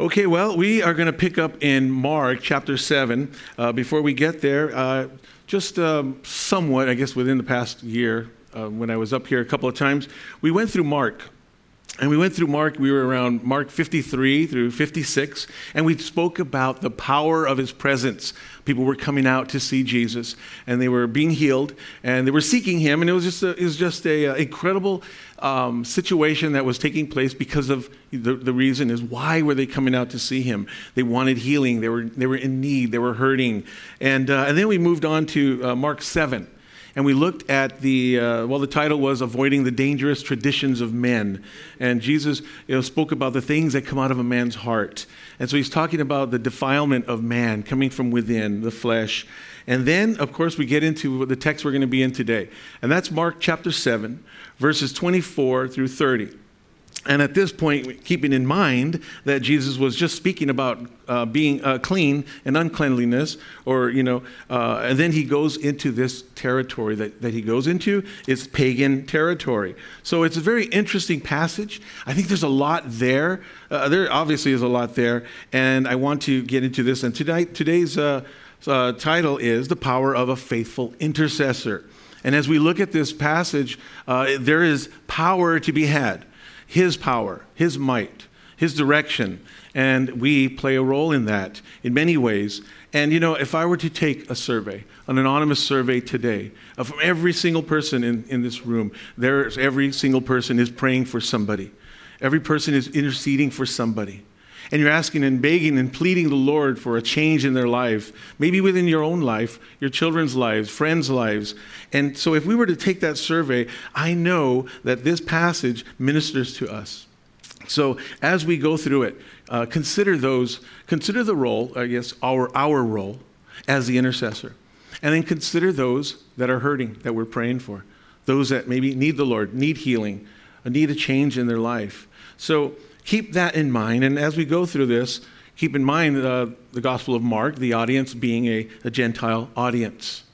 Okay, well, we are going to pick up in Mark chapter 7. Uh, before we get there, uh, just um, somewhat, I guess, within the past year, uh, when I was up here a couple of times, we went through Mark. And we went through Mark, we were around Mark 53 through 56, and we spoke about the power of his presence. People were coming out to see Jesus, and they were being healed, and they were seeking him, and it was just an it was just a, uh, incredible um, situation that was taking place because of the, the reason is why were they coming out to see him? They wanted healing, they were, they were in need, they were hurting. And, uh, and then we moved on to uh, Mark 7 and we looked at the uh, well the title was avoiding the dangerous traditions of men. And jesus you know, spoke about the things that come out of a man's heart. And so he's talking about the defilement of man coming from within the flesh. And then of course we get into the text we're going to be in today. And that's mark chapter 7 verses 24 through 30 and at this point, keeping in mind that Jesus was just speaking about uh, being uh, clean and uncleanliness, or, you know, uh, and then he goes into this territory that, that he goes into. It's pagan territory. So it's a very interesting passage. I think there's a lot there. Uh, there obviously is a lot there. And I want to get into this. And tonight, today's uh, uh, title is The Power of a Faithful Intercessor. And as we look at this passage, there is power to be had. His power, His might, His direction. And we play a role in that in many ways. And you know, if I were to take a survey, an anonymous survey today, of every single person in, in this room, there's every single person is praying for somebody. Every person is interceding for somebody. And you're asking and begging and pleading the Lord for a change in their life, maybe within your own life, your children's lives, friends' lives. And so, if we were to take that survey, I know that this passage ministers to us. So, as we go through it, uh, consider those, consider the role, I guess, our, our role as the intercessor. And then consider those that are hurting, that we're praying for, those that maybe need the Lord, need healing, need a change in their life. So, keep that in mind. And as we go through this, keep in mind uh, the Gospel of Mark, the audience being a, a, Gentile audience.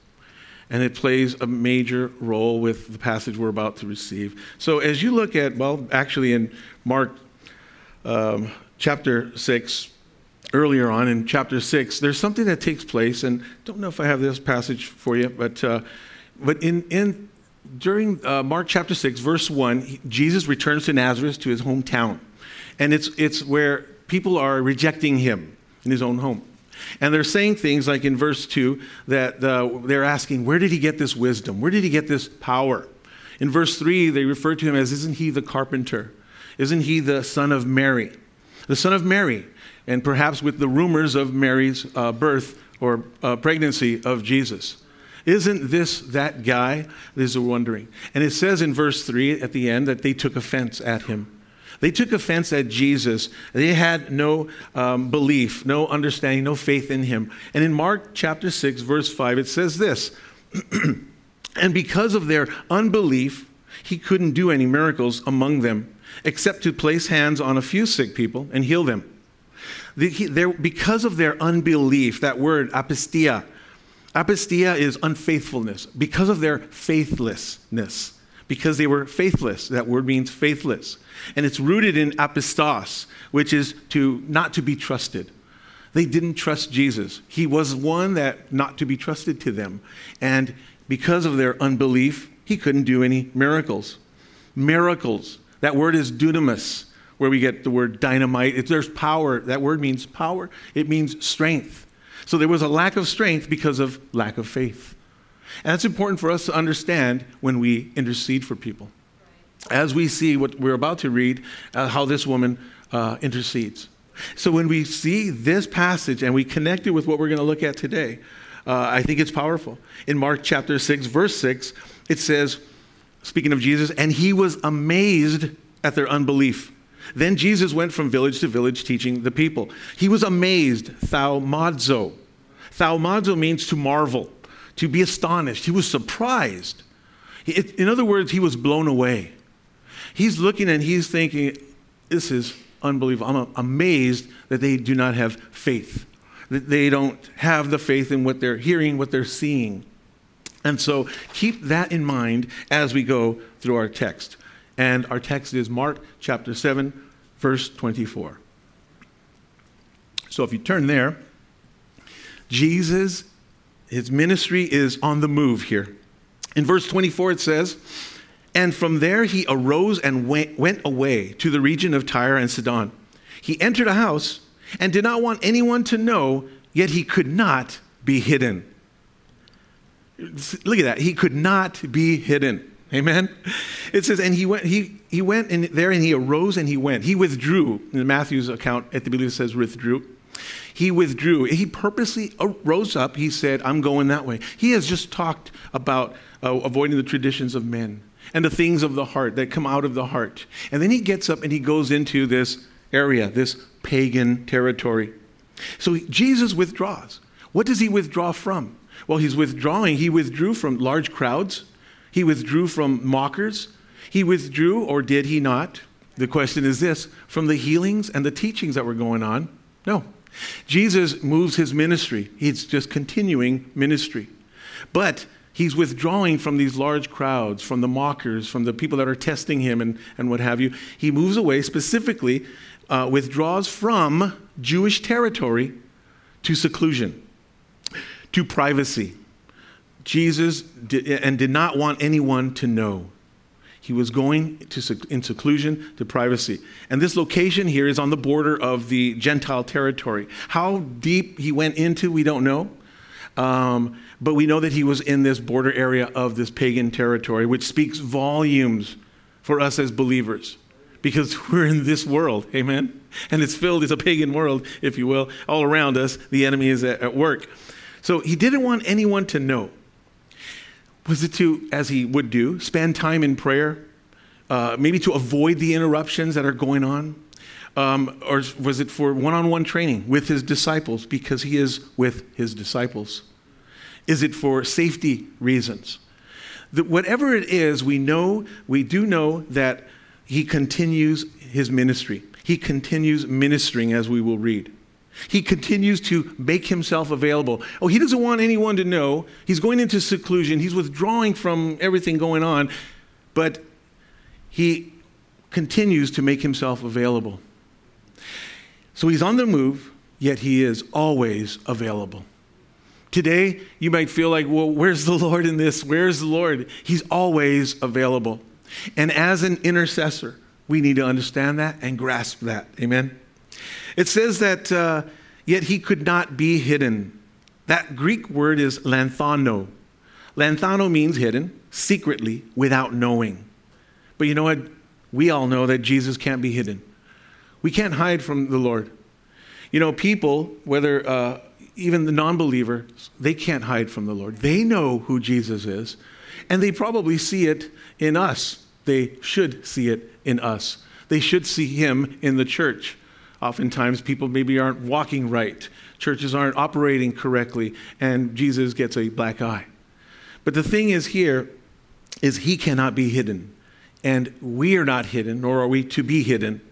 And it plays a major role with the passage we're about to receive. So as you look at, well, actually in Mark um, chapter 6, earlier on in chapter 6, there's something that takes place, and don't know if I have this passage for you, but, uh, but in, in, during uh, Mark chapter 6, verse 1, Jesus returns to Nazareth, to his hometown. And it's, it's where people are rejecting him in his own home. And they're saying things like in verse 2 that uh, they're asking, Where did he get this wisdom? Where did he get this power? In verse 3, they refer to him as, Isn't he the carpenter? Isn't he the son of Mary? The son of Mary. And perhaps with the rumors of Mary's uh, birth or uh, pregnancy of Jesus. Isn't this that guy? These are wondering. And it says in verse 3 at the end that they took offense at him. They took offense at Jesus. They had no um, belief, no understanding, no faith in him. And in Mark chapter 6, verse 5, it says this And because of their unbelief, he couldn't do any miracles among them, except to place hands on a few sick people and heal them. The, he, because of their unbelief, that word, apistia, apistia is unfaithfulness. Because of their faithlessness, because they were faithless. That word means faithless. And it's rooted in apistos, which is to not to be trusted. They didn't trust Jesus. He was one that not to be trusted to them. And because of their unbelief, he couldn't do any miracles. Miracles. That word is dunamis, where we get the word dynamite. If there's power, that word means power. It means strength. So there was a lack of strength because of lack of faith. And that's important for us to understand when we intercede for people. As we see what we're about to read, uh, how this woman uh, intercedes. So when we see this passage and we connect it with what we're going to look at today, uh, I think it's powerful. In Mark chapter 6, verse 6, it says, speaking of Jesus, and he was amazed at their unbelief. Then Jesus went from village to village teaching the people. He was amazed, thaumazo. Thaumazo means to marvel to be astonished. He was surprised. In other words, he was blown away. He's looking and he's thinking, this is unbelievable. I'm amazed that they do not have faith, that they don't have the faith in what they're hearing, what they're seeing. And so keep that in mind as we go through our text. And our text is Mark chapter 7, verse 24. So if you turn there, Jesus, his ministry is on the move here. In verse 24, it says, And from there he arose and went, went away to the region of Tyre and Sidon. He entered a house and did not want anyone to know, yet he could not be hidden. Look at that. He could not be hidden. Amen. It says, and he went, he, he went in there and he arose and he went. He withdrew. In Matthew's account, at the beginning it says withdrew. He withdrew. He purposely rose up. He said, I'm going that way. He has just talked about uh, avoiding the traditions of men and the things of the heart that come out of the heart. And then he gets up and he goes into this area, this pagan territory. So Jesus withdraws. What does he withdraw from? Well, he's withdrawing. He withdrew from large crowds, he withdrew from mockers, he withdrew, or did he not? The question is this from the healings and the teachings that were going on? No. Jesus moves his ministry, he's just continuing ministry. But he's withdrawing from these large crowds, from the mockers, from the people that are testing him and, and what have you. He moves away, specifically, uh, withdraws from Jewish territory to seclusion, to privacy. Jesus did, and did not want anyone to know. He was going to, in seclusion to privacy. And this location here is on the border of the Gentile territory. How deep he went into, we don't know. Um, but we know that he was in this border area of this pagan territory, which speaks volumes for us as believers because we're in this world, amen? And it's filled, it's a pagan world, if you will. All around us, the enemy is at, at work. So he didn't want anyone to know was it to, as he would do, spend time in prayer, uh, maybe to avoid the interruptions that are going on? Um, or was it for one on one training with his disciples because he is with his disciples? Is it for safety reasons? The, whatever it is, we know, we do know that he continues his ministry. He continues ministering as we will read. He continues to make himself available. Oh, he doesn't want anyone to know. He's going into seclusion. He's withdrawing from everything going on, but he continues to make himself available. So he's on the move, yet he is always available. Today, you might feel like, well, where's the Lord in this? Where's the Lord? He's always available. And as an intercessor, we need to understand that and grasp that. Amen. It says that, uh, yet he could not be hidden. That Greek word is lanthano. Lanthano means hidden, secretly, without knowing. But you know what? We all know that Jesus can't be hidden. We can't hide from the Lord. You know, people, whether uh, even the non believers, they can't hide from the Lord. They know who Jesus is, and they probably see it in us. They should see it in us. They should see him in the church. Oftentimes, people maybe aren't walking right, churches aren't operating correctly, and Jesus gets a black eye. But the thing is here is he cannot be hidden. And we are not hidden, nor are we to be hidden.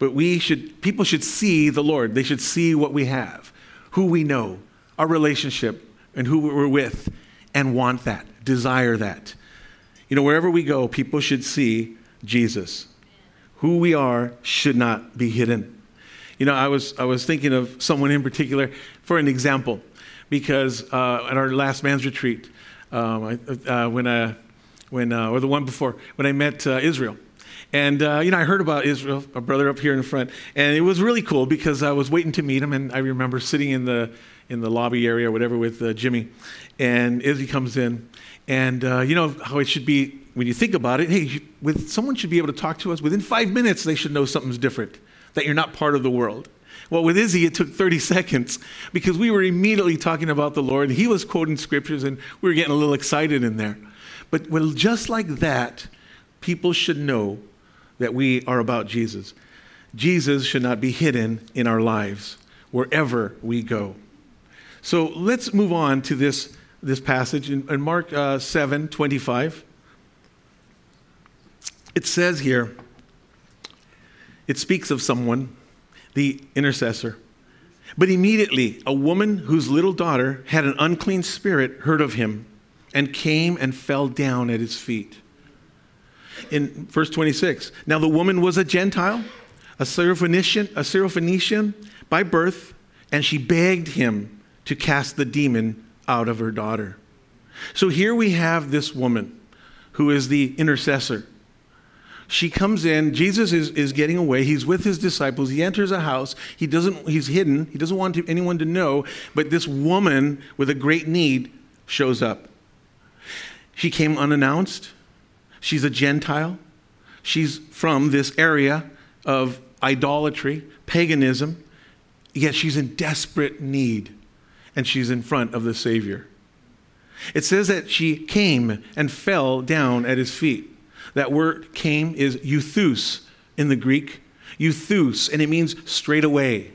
But we should people should see the Lord. They should see what we have, who we know, our relationship, and who we're with, and want that, desire that. You know, wherever we go, people should see Jesus. Who we are should not be hidden. You know, I was, I was thinking of someone in particular for an example, because uh, at our last man's retreat, um, I, uh, when, I, when uh, or the one before, when I met uh, Israel. And, uh, you know, I heard about Israel, a brother up here in front, and it was really cool because I was waiting to meet him, and I remember sitting in the, in the lobby area or whatever with uh, Jimmy, and Izzy comes in, and you know how it should be when you think about it, hey, with, someone should be able to talk to us within five minutes, they should know something's different that you're not part of the world. Well, with Izzy, it took 30 seconds because we were immediately talking about the Lord. He was quoting scriptures and we were getting a little excited in there. But when, just like that, people should know that we are about Jesus. Jesus should not be hidden in our lives wherever we go. So let's move on to this, this passage in, in Mark uh, 7 25. It says here, it speaks of someone, the intercessor. But immediately, a woman whose little daughter had an unclean spirit heard of him and came and fell down at his feet. In verse 26, now the woman was a Gentile, a Syrophoenician, a Syrophoenician by birth. and she begged him to cast the demon out of her daughter. So here we have this woman who is the intercessor. She comes in, Jesus is, is getting away. He's with his disciples. He enters a house. He doesn't, he's hidden. He doesn't want to, anyone to know. But this woman with a great need shows up. She came unannounced. She's a Gentile. She's from this area of idolatry, paganism, yet she's in desperate need and she's in front of the Savior. It says that she came and fell down at his feet. That word came is euthus in the Greek. Euthus, and it means straight away,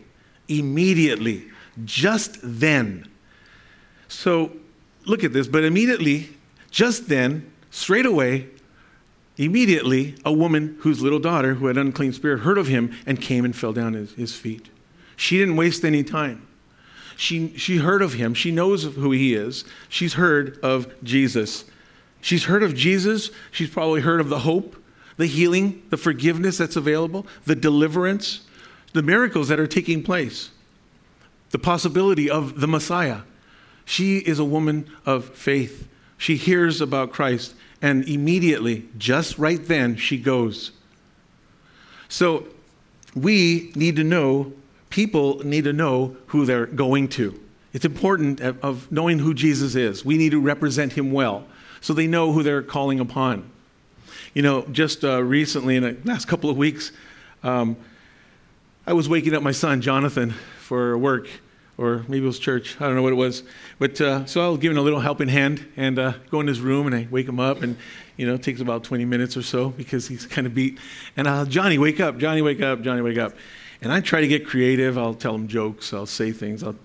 immediately, just then. So look at this, but immediately, just then, straight away, immediately, a woman whose little daughter, who had unclean spirit, heard of him and came and fell down at his feet. She didn't waste any time. She, she heard of him. She knows who he is. She's heard of Jesus. She's heard of Jesus. She's probably heard of the hope, the healing, the forgiveness that's available, the deliverance, the miracles that are taking place, the possibility of the Messiah. She is a woman of faith. She hears about Christ, and immediately, just right then, she goes. So we need to know people need to know who they're going to. It's important of knowing who Jesus is. We need to represent him well so they know who they're calling upon. You know, just uh, recently, in the last couple of weeks, um, I was waking up my son, Jonathan, for work, or maybe it was church. I don't know what it was. But uh, so I was giving a little helping hand and uh, go in his room and I wake him up, and you know, it takes about 20 minutes or so because he's kind of beat. And uh, Johnny, wake up! Johnny, wake up! Johnny, wake up! And I try to get creative. I'll tell him jokes. I'll say things. I'll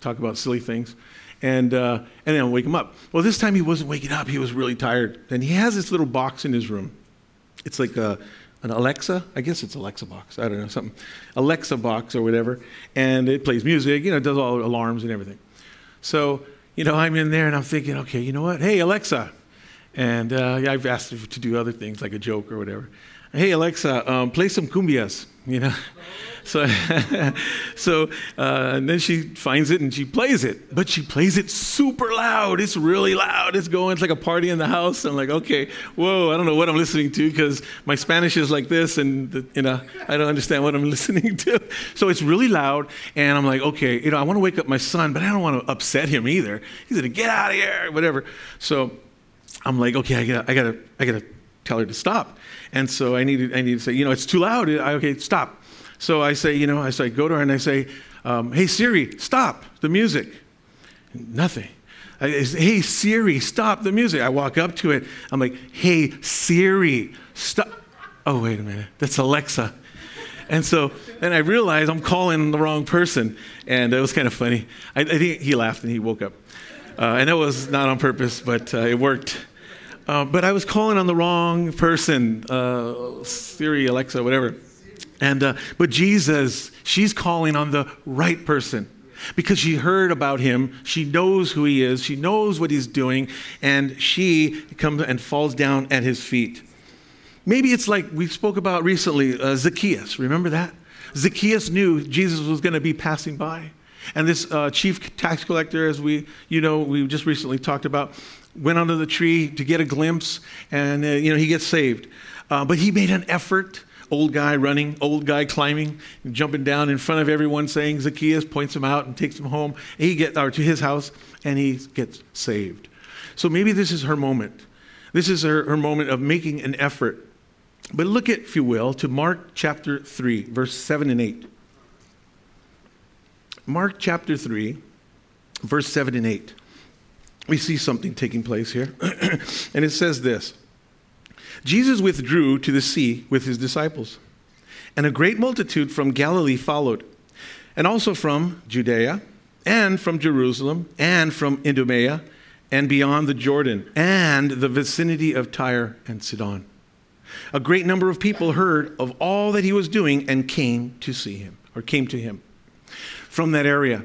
talk about silly things. And, uh, and then I'll wake him up. Well, this time he wasn't waking up. He was really tired. And he has this little box in his room. It's like a, an Alexa. I guess it's Alexa box. I don't know, something. Alexa box or whatever. And it plays music, you know, it does all alarms and everything. So, you know, I'm in there and I'm thinking, okay, you know what? Hey, Alexa. And uh, I've asked her to do other things like a joke or whatever. Hey, Alexa, um, play some cumbias, you know. So, so uh, and then she finds it and she plays it, but she plays it super loud. It's really loud. It's going. It's like a party in the house. I'm like, okay, whoa, I don't know what I'm listening to because my Spanish is like this, and the, you know, I don't understand what I'm listening to. So it's really loud, and I'm like, okay, you know, I want to wake up my son, but I don't want to upset him either. He's gonna get out of here, whatever. So I'm like, okay, I gotta, I gotta, I gotta tell her to stop. And so I need to, I need to say, you know, it's too loud. I, okay, stop. So I say, you know, I say, go to her and I say, um, hey Siri, stop the music. Nothing. I say, hey Siri, stop the music. I walk up to it. I'm like, hey Siri, stop. Oh, wait a minute. That's Alexa. And so then I realize I'm calling the wrong person. And it was kind of funny. I, I think he laughed and he woke up. Uh, and it was not on purpose, but uh, it worked. Uh, but I was calling on the wrong person, uh, Siri, Alexa, whatever. And uh, but Jesus, she's calling on the right person because she heard about him. She knows who he is. She knows what he's doing, and she comes and falls down at his feet. Maybe it's like we spoke about recently, uh, Zacchaeus. Remember that? Zacchaeus knew Jesus was going to be passing by. And this uh, chief tax collector, as we, you know, we just recently talked about, went under the tree to get a glimpse, and uh, you know he gets saved. Uh, but he made an effort. Old guy running, old guy climbing, jumping down in front of everyone, saying Zacchaeus points him out and takes him home. He gets or to his house, and he gets saved. So maybe this is her moment. This is her, her moment of making an effort. But look at, if you will, to Mark chapter 3, verse 7 and 8. Mark chapter 3, verse 7 and 8 we see something taking place here. and it says this Jesus withdrew to the sea with his disciples, and a great multitude from Galilee followed, and also from Judea, and from Jerusalem, and from Idumea, and beyond the Jordan, and the vicinity of Tyre and Sidon. A great number of people heard of all that he was doing and came to see him, or came to him from that area.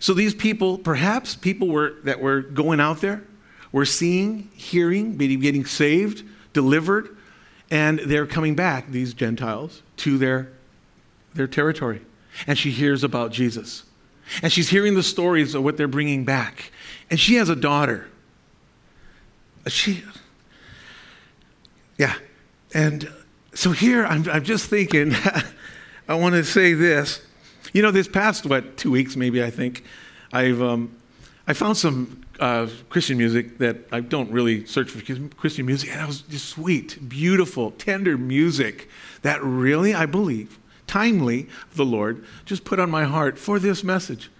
So these people, perhaps people were, that were going out there, were seeing, hearing, getting saved, delivered, and they're coming back, these Gentiles, to their, their territory. And she hears about Jesus. And she's hearing the stories of what they're bringing back. And she has a daughter. She, yeah. And so here I'm, I'm just thinking, I want to say this. You know, this past, what, two weeks maybe, I think, I've um, I found some uh, Christian music that I don't really search for Christian music, and it was just sweet, beautiful, tender music that really, I believe, timely, the Lord just put on my heart for this message.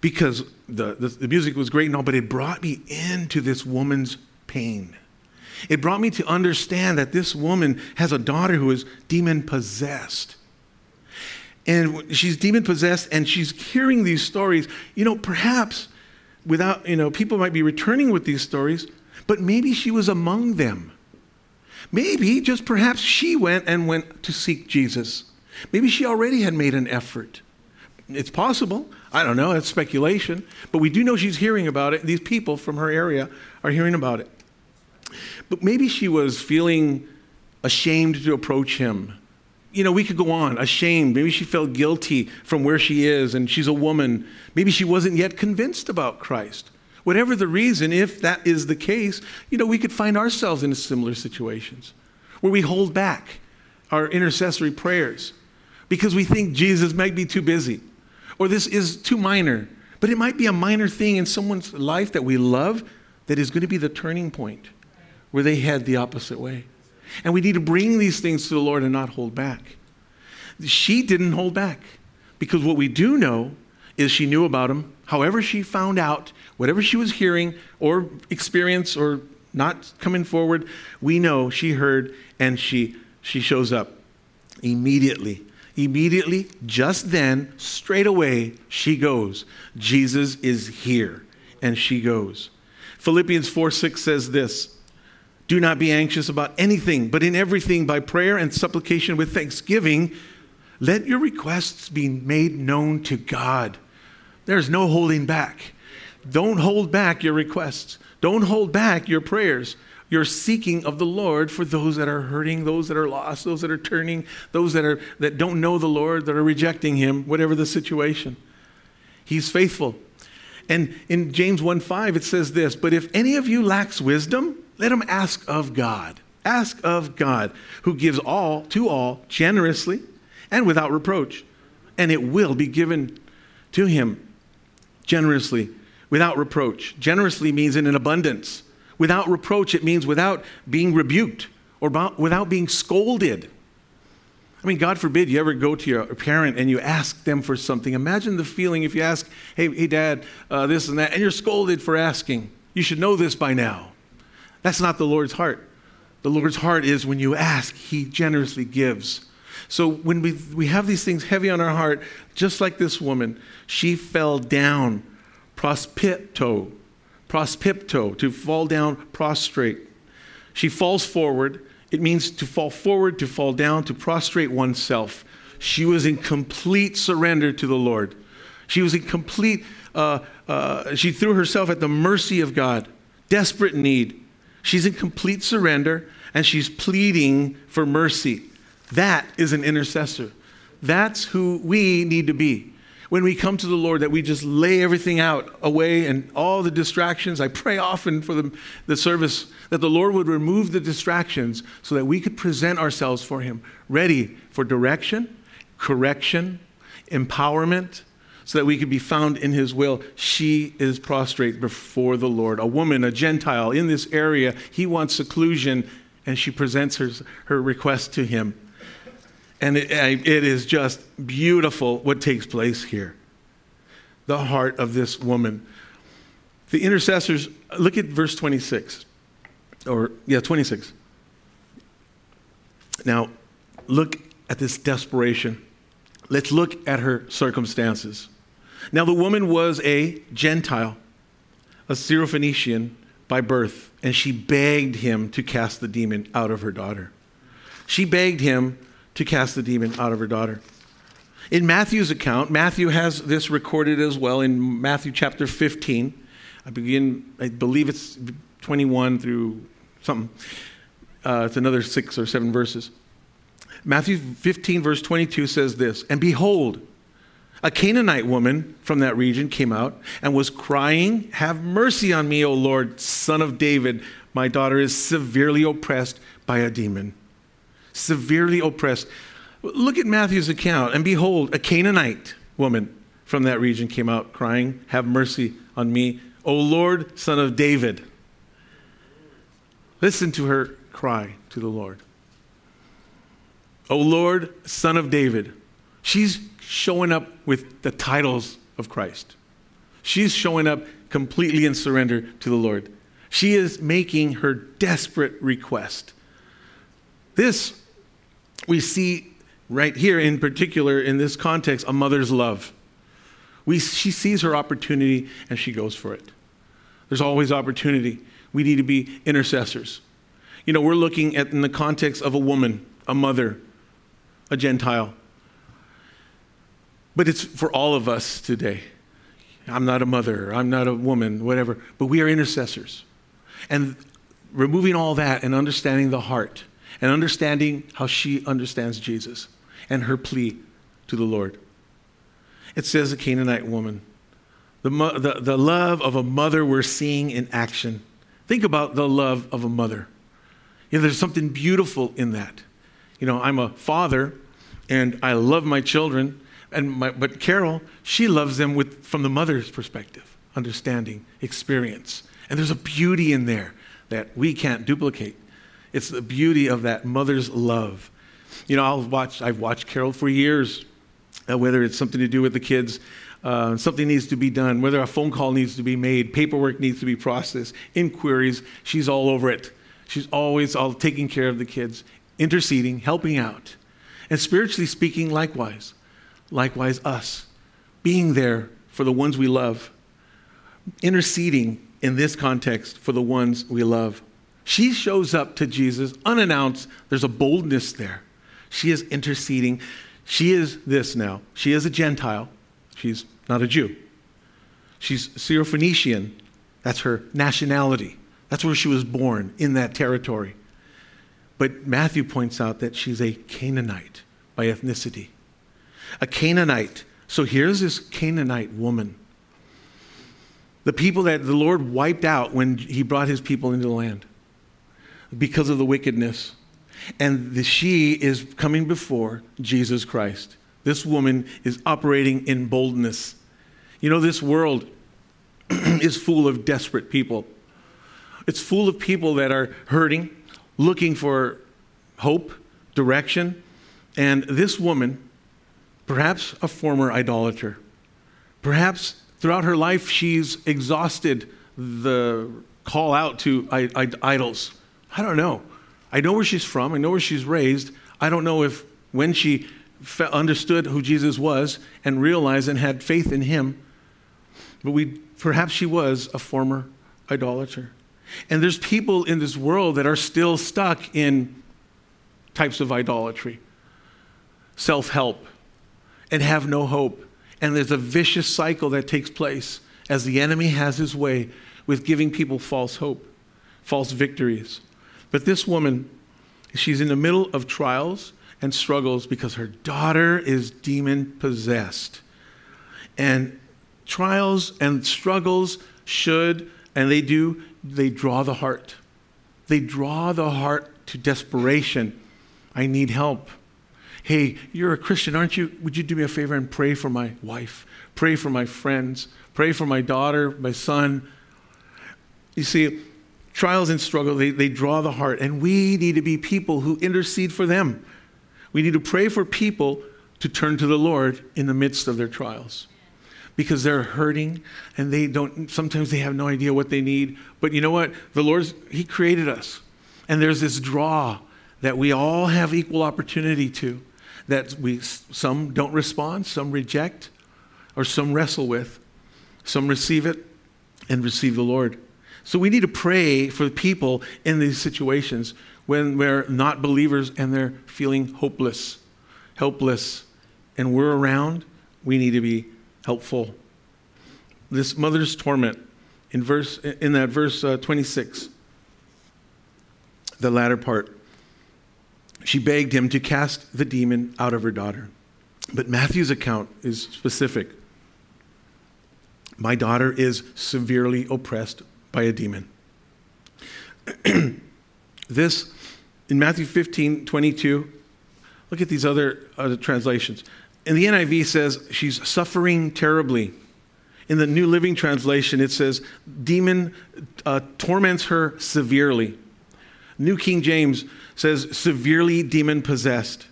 Because the, the, the music was great and all, but it brought me into this woman's pain. It brought me to understand that this woman has a daughter who is demon possessed. And she's demon possessed and she's hearing these stories. You know, perhaps without, you know, people might be returning with these stories, but maybe she was among them. Maybe just perhaps she went and went to seek Jesus. Maybe she already had made an effort. It's possible. I don't know. That's speculation. But we do know she's hearing about it. These people from her area are hearing about it. But maybe she was feeling ashamed to approach him you know, we could go on, ashamed. Maybe she felt guilty from where she is and she's a woman. Maybe she wasn't yet convinced about Christ. Whatever the reason, if that is the case, you know, we could find ourselves in similar situations where we hold back our intercessory prayers because we think Jesus might be too busy or this is too minor. But it might be a minor thing in someone's life that we love that is going to be the turning point where they head the opposite way. And we need to bring these things to the Lord and not hold back. She didn't hold back because what we do know is she knew about him. However, she found out, whatever she was hearing or experience or not coming forward, we know she heard and she, she shows up immediately. Immediately, just then, straight away, she goes. Jesus is here. And she goes. Philippians 4 6 says this do not be anxious about anything, but in everything, by prayer and supplication with thanksgiving, let your requests be made known to God. There's no holding back. Don't hold back your requests. Don't hold back your prayers. Your seeking of the Lord for those that are hurting, those that are lost, those that are turning, those that are that don't know the Lord, that are rejecting him, whatever the situation. He's faithful. And in James 1 5, it says this, "But if any of you lacks wisdom, let him ask of God. Ask of God, who gives all to all generously and without reproach, and it will be given to him generously, without reproach. Generously means in an abundance. Without reproach, it means without being rebuked or without being scolded. I mean, God forbid you ever go to your parent and you ask them for something. Imagine the feeling if you ask, hey, hey dad, uh, this and that, and you're scolded for asking. You should know this by now. That's not the Lord's heart. The Lord's heart is when you ask, He generously gives. So when we, we have these things heavy on our heart, just like this woman, she fell down, prospipto, prospipto, to fall down prostrate. She falls forward. It means to fall forward, to fall down, to prostrate oneself. She was in complete surrender to the Lord. She was in complete, uh, uh, she threw herself at the mercy of God, desperate need. She's in complete surrender and she's pleading for mercy. That is an intercessor. That's who we need to be. When we come to the Lord, that we just lay everything out away and all the distractions. I pray often for the, the service that the Lord would remove the distractions so that we could present ourselves for Him, ready for direction, correction, empowerment, so that we could be found in his will. She is prostrate before the Lord. A woman, a Gentile in this area, he wants seclusion, and she presents her, her request to him. And it, it is just beautiful what takes place here. The heart of this woman. The intercessors, look at verse 26. Or, yeah, 26. Now, look at this desperation. Let's look at her circumstances. Now, the woman was a Gentile, a Syrophoenician by birth, and she begged him to cast the demon out of her daughter. She begged him to cast the demon out of her daughter. In Matthew's account, Matthew has this recorded as well in Matthew chapter 15. I begin, I believe it's 21 through something. Uh, it's another six or seven verses. Matthew 15, verse 22 says this And behold, A Canaanite woman from that region came out and was crying, Have mercy on me, O Lord, son of David. My daughter is severely oppressed by a demon. Severely oppressed. Look at Matthew's account, and behold, a Canaanite woman from that region came out crying, Have mercy on me, O Lord, son of David. Listen to her cry to the Lord. O Lord, son of David. She's showing up with the titles of Christ. She's showing up completely in surrender to the Lord. She is making her desperate request. This we see right here in particular in this context a mother's love. We, she sees her opportunity and she goes for it. There's always opportunity. We need to be intercessors. You know, we're looking at in the context of a woman, a mother, a Gentile. But it's for all of us today. I'm not a mother, I'm not a woman, whatever, but we are intercessors. And removing all that and understanding the heart and understanding how she understands Jesus and her plea to the Lord. It says a Canaanite woman. The, the, the love of a mother we're seeing in action. Think about the love of a mother. You know, there's something beautiful in that. You know, I'm a father and I love my children, and my, but Carol, she loves them with, from the mother's perspective, understanding, experience. And there's a beauty in there that we can't duplicate. It's the beauty of that mother's love. You know, I've watched Carol for years, uh, whether it's something to do with the kids, uh, something needs to be done, whether a phone call needs to be made, paperwork needs to be processed, inquiries, she's all over it. She's always all taking care of the kids, interceding, helping out. And spiritually speaking, likewise. Likewise, us. Being there for the ones we love. Interceding in this context for the ones we love. She shows up to Jesus unannounced. There's a boldness there. She is interceding. She is this now. She is a Gentile. She's not a Jew. She's Syrophoenician. That's her nationality. That's where she was born, in that territory. But Matthew points out that she's a Canaanite by ethnicity. A Canaanite. So here's this Canaanite woman. The people that the Lord wiped out when he brought his people into the land because of the wickedness. And the, she is coming before Jesus Christ. This woman is operating in boldness. You know, this world is full of desperate people. It's full of people that are hurting, looking for hope, direction. And this woman, perhaps a former idolater, perhaps throughout her life she's exhausted the call out to idols. I don't know. I know where she's from, I know where she's raised. I don't know if when she understood who Jesus was and realized and had faith in him, but we perhaps she was a former idolater. And there's people in this world that are still stuck in types of idolatry, self help, and have no hope. And there's a vicious cycle that takes place as the enemy has his way with giving people false hope, false victories. But this woman, she's in the middle of trials and struggles because her daughter is demon possessed. And trials and struggles should, and they do, they draw the heart. They draw the heart to desperation. I need help. Hey, you're a Christian, aren't you? Would you do me a favor and pray for my wife? Pray for my friends. Pray for my daughter, my son. You see, trials and struggle, they, they draw the heart, and we need to be people who intercede for them. We need to pray for people to turn to the Lord in the midst of their trials because they're hurting and they don't sometimes they have no idea what they need but you know what the lord's he created us and there's this draw that we all have equal opportunity to that we some don't respond some reject or some wrestle with some receive it and receive the lord so we need to pray for the people in these situations when we're not believers and they're feeling hopeless helpless and we're around we need to be helpful. This mother's torment in verse in that verse uh, 26, the latter part. She begged him to cast the demon out of her daughter. But Matthew's account is specific. My daughter is severely oppressed by a demon. this, in Matthew 15, 22, look at these other, translations. In the NIV says she's suffering terribly. In the New Living Translation, it says demon uh, torments her severely. New King James says severely demon possessed.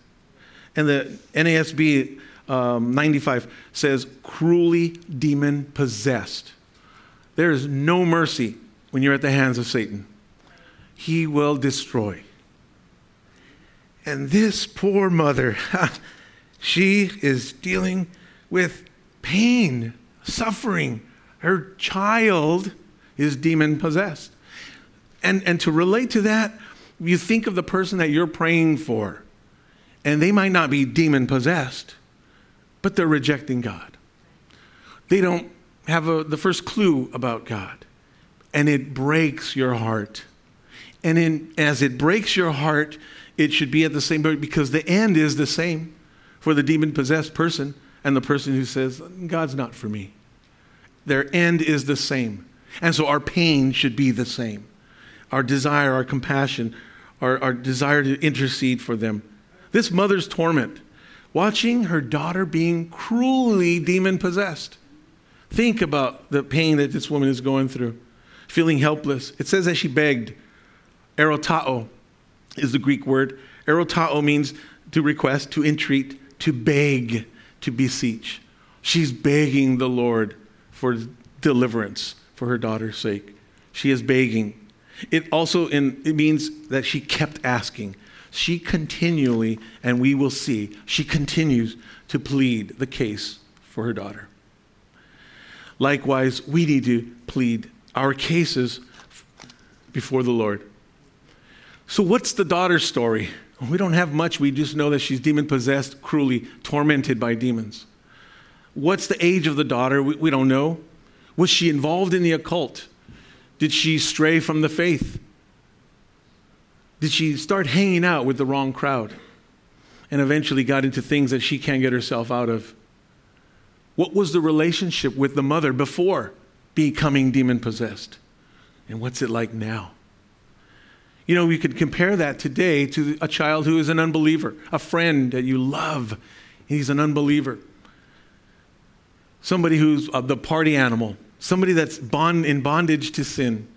And the NASB um, 95 says cruelly demon possessed. There is no mercy when you're at the hands of Satan, he will destroy. And this poor mother, she is dealing with pain, suffering. Her child is demon possessed. And, and to relate to that, you think of the person that you're praying for, and they might not be demon possessed, but they're rejecting God. They don't have a, the first clue about God, and it breaks your heart. And in, as it breaks your heart, it should be at the same because the end is the same for the demon possessed person and the person who says, God's not for me. Their end is the same. And so our pain should be the same. Our desire, our compassion, our, our desire to intercede for them. This mother's torment, watching her daughter being cruelly demon possessed. Think about the pain that this woman is going through, feeling helpless. It says that she begged. Erotao is the Greek word. Erotao means to request, to entreat, to beg, to beseech. She's begging the Lord for deliverance for her daughter's sake. She is begging. It also in, it means that she kept asking. She continually, and we will see, she continues to plead the case for her daughter. Likewise, we need to plead our cases before the Lord. So, what's the daughter's story? We don't have much. We just know that she's demon possessed, cruelly tormented by demons. What's the age of the daughter? We, we, don't know. Was she involved in the occult? Did she stray from the faith? Did she start hanging out with the wrong crowd and eventually got into things that she can't get herself out of? What was the relationship with the mother before becoming demon possessed? And what's it like now? You know, we could compare that today to a child who is an unbeliever, a friend that you love, he's an unbeliever. Somebody who's the party animal, somebody that's bond, in bondage to sin,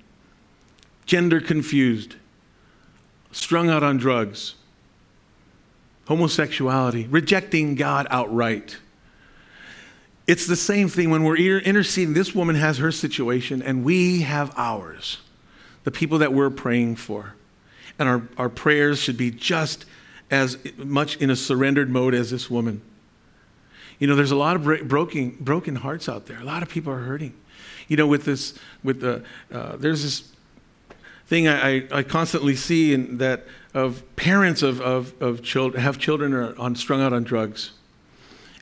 gender confused, strung out on drugs, homosexuality, rejecting God outright. It's the same thing when we're interceding. This woman has her situation, and we have ours. The people that we're praying for. And our, our prayers should be just as much in a surrendered mode as this woman. You know, there's a lot of broken, broken hearts out there. A lot of people are hurting. You know, with this, with the, uh, there's this thing I, I, I constantly see in that of parents of, of, of children have children are on strung out on drugs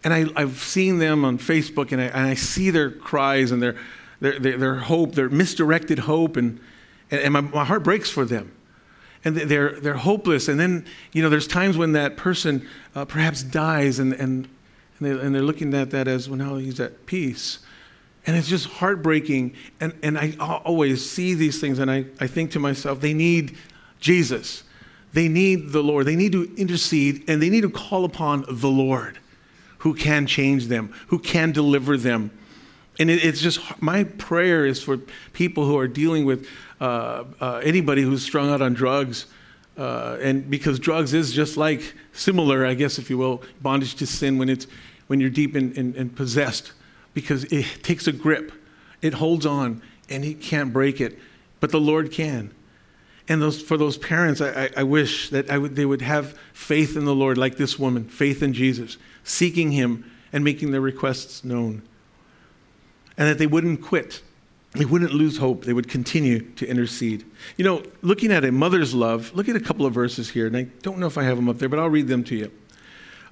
and I, I've seen them on Facebook, and I, and I, see their cries and their, their, their, their hope, their misdirected hope, and, and my, my, heart breaks for them. And they're, they're hopeless. And then, you know, there's times when that person uh, perhaps dies, and, and, and, they, and they're looking at that as, well, now he's at peace. And it's just heartbreaking. And, and I always see these things, and I, I think to myself, they need Jesus. They need the Lord. They need to intercede, and they need to call upon the Lord who can change them, who can deliver them. And it, it's just my prayer is for people who are dealing with uh, uh, anybody who's strung out on drugs. Uh, and because drugs is just like similar, I guess, if you will, bondage to sin when, it's, when you're deep and possessed, because it takes a grip, it holds on, and he can't break it, but the Lord can. And those, for those parents, I, I wish that I would, they would have faith in the Lord like this woman, faith in Jesus, seeking Him and making their requests known. And that they wouldn't quit. They wouldn't lose hope. They would continue to intercede. You know, looking at a mother's love, look at a couple of verses here, and I don't know if I have them up there, but I'll read them to you.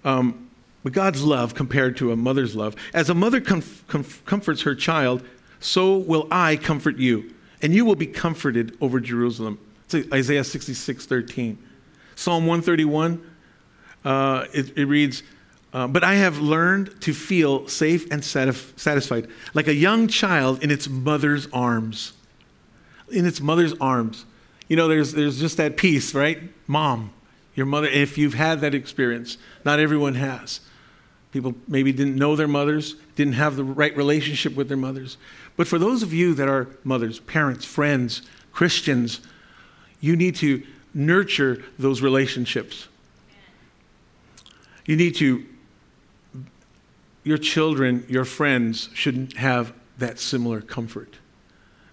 Um, but God's love compared to a mother's love. As a mother comf- comf- comforts her child, so will I comfort you, and you will be comforted over Jerusalem. It's Isaiah 66, 13. Psalm 131, uh, it, it reads, Uh, but I have learned to feel safe and satisf- satisfied, like a young child in its mother's arms. In its mother's arms. You know, there's, there's just that peace, right? Mom, your mother, if you've had that experience, not everyone has. People maybe didn't know their mothers, didn't have the right relationship with their mothers. But for those of you that are mothers, parents, friends, Christians, you need to nurture those relationships. You need to, your children, your friends shouldn't have that similar comfort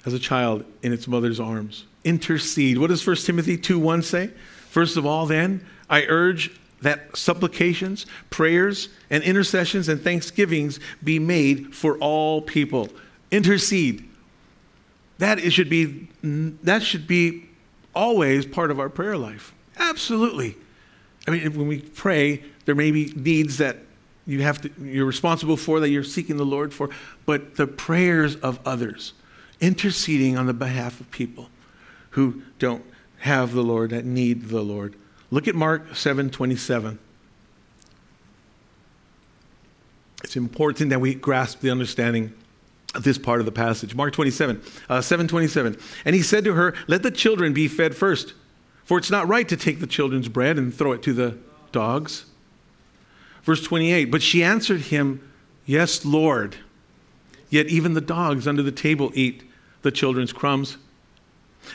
as a child in its mother's arms. Intercede. What does 1 Timothy 2 1 say? First of all, then, I urge that supplications, prayers, and intercessions and thanksgivings be made for all people. Intercede. That should be that should be always part of our prayer life. Absolutely. I mean, when we pray, there may be needs that you have to, you're responsible for, that you're seeking the Lord for, but the prayers of others, interceding on the behalf of people who don't have the Lord, that need the Lord. Look at Mark 7 27. It's important that we grasp the understanding of this part of the passage. Mark 27, uh, 727. And he said to her, Let the children be fed first, for it's not right to take the children's bread and throw it to the dogs. Verse 28. But she answered him, Yes, Lord. Yet even the dogs under the table eat the children's crumbs.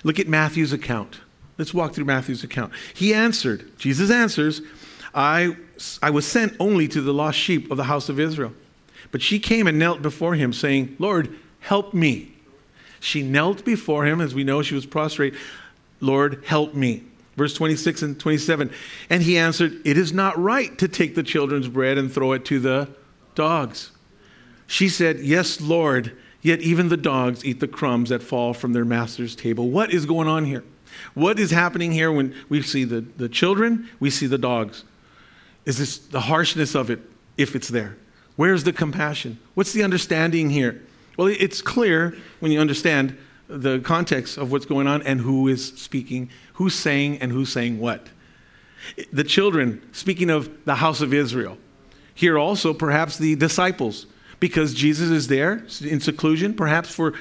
Look at Matthew's account. Let's walk through Matthew's account. He answered, Jesus answers, I, I was sent only to the lost sheep of the house of Israel. But she came and knelt before him, saying, Lord, help me. She knelt before him, as we know she was prostrate. Lord, help me. Verse 26 and 27. And he answered, It is not right to take the children's bread and throw it to the dogs. She said, Yes, Lord, yet even the dogs eat the crumbs that fall from their master's table. What is going on here? What is happening here when we see the, the children, we see the dogs? Is this the harshness of it, if it's there? Where's the compassion? What's the understanding here? Well, it's clear when you understand the context of what's going on and who is speaking, who's saying, and who's saying what. The children, speaking of the house of Israel, here also perhaps the disciples, because Jesus is there in seclusion, perhaps for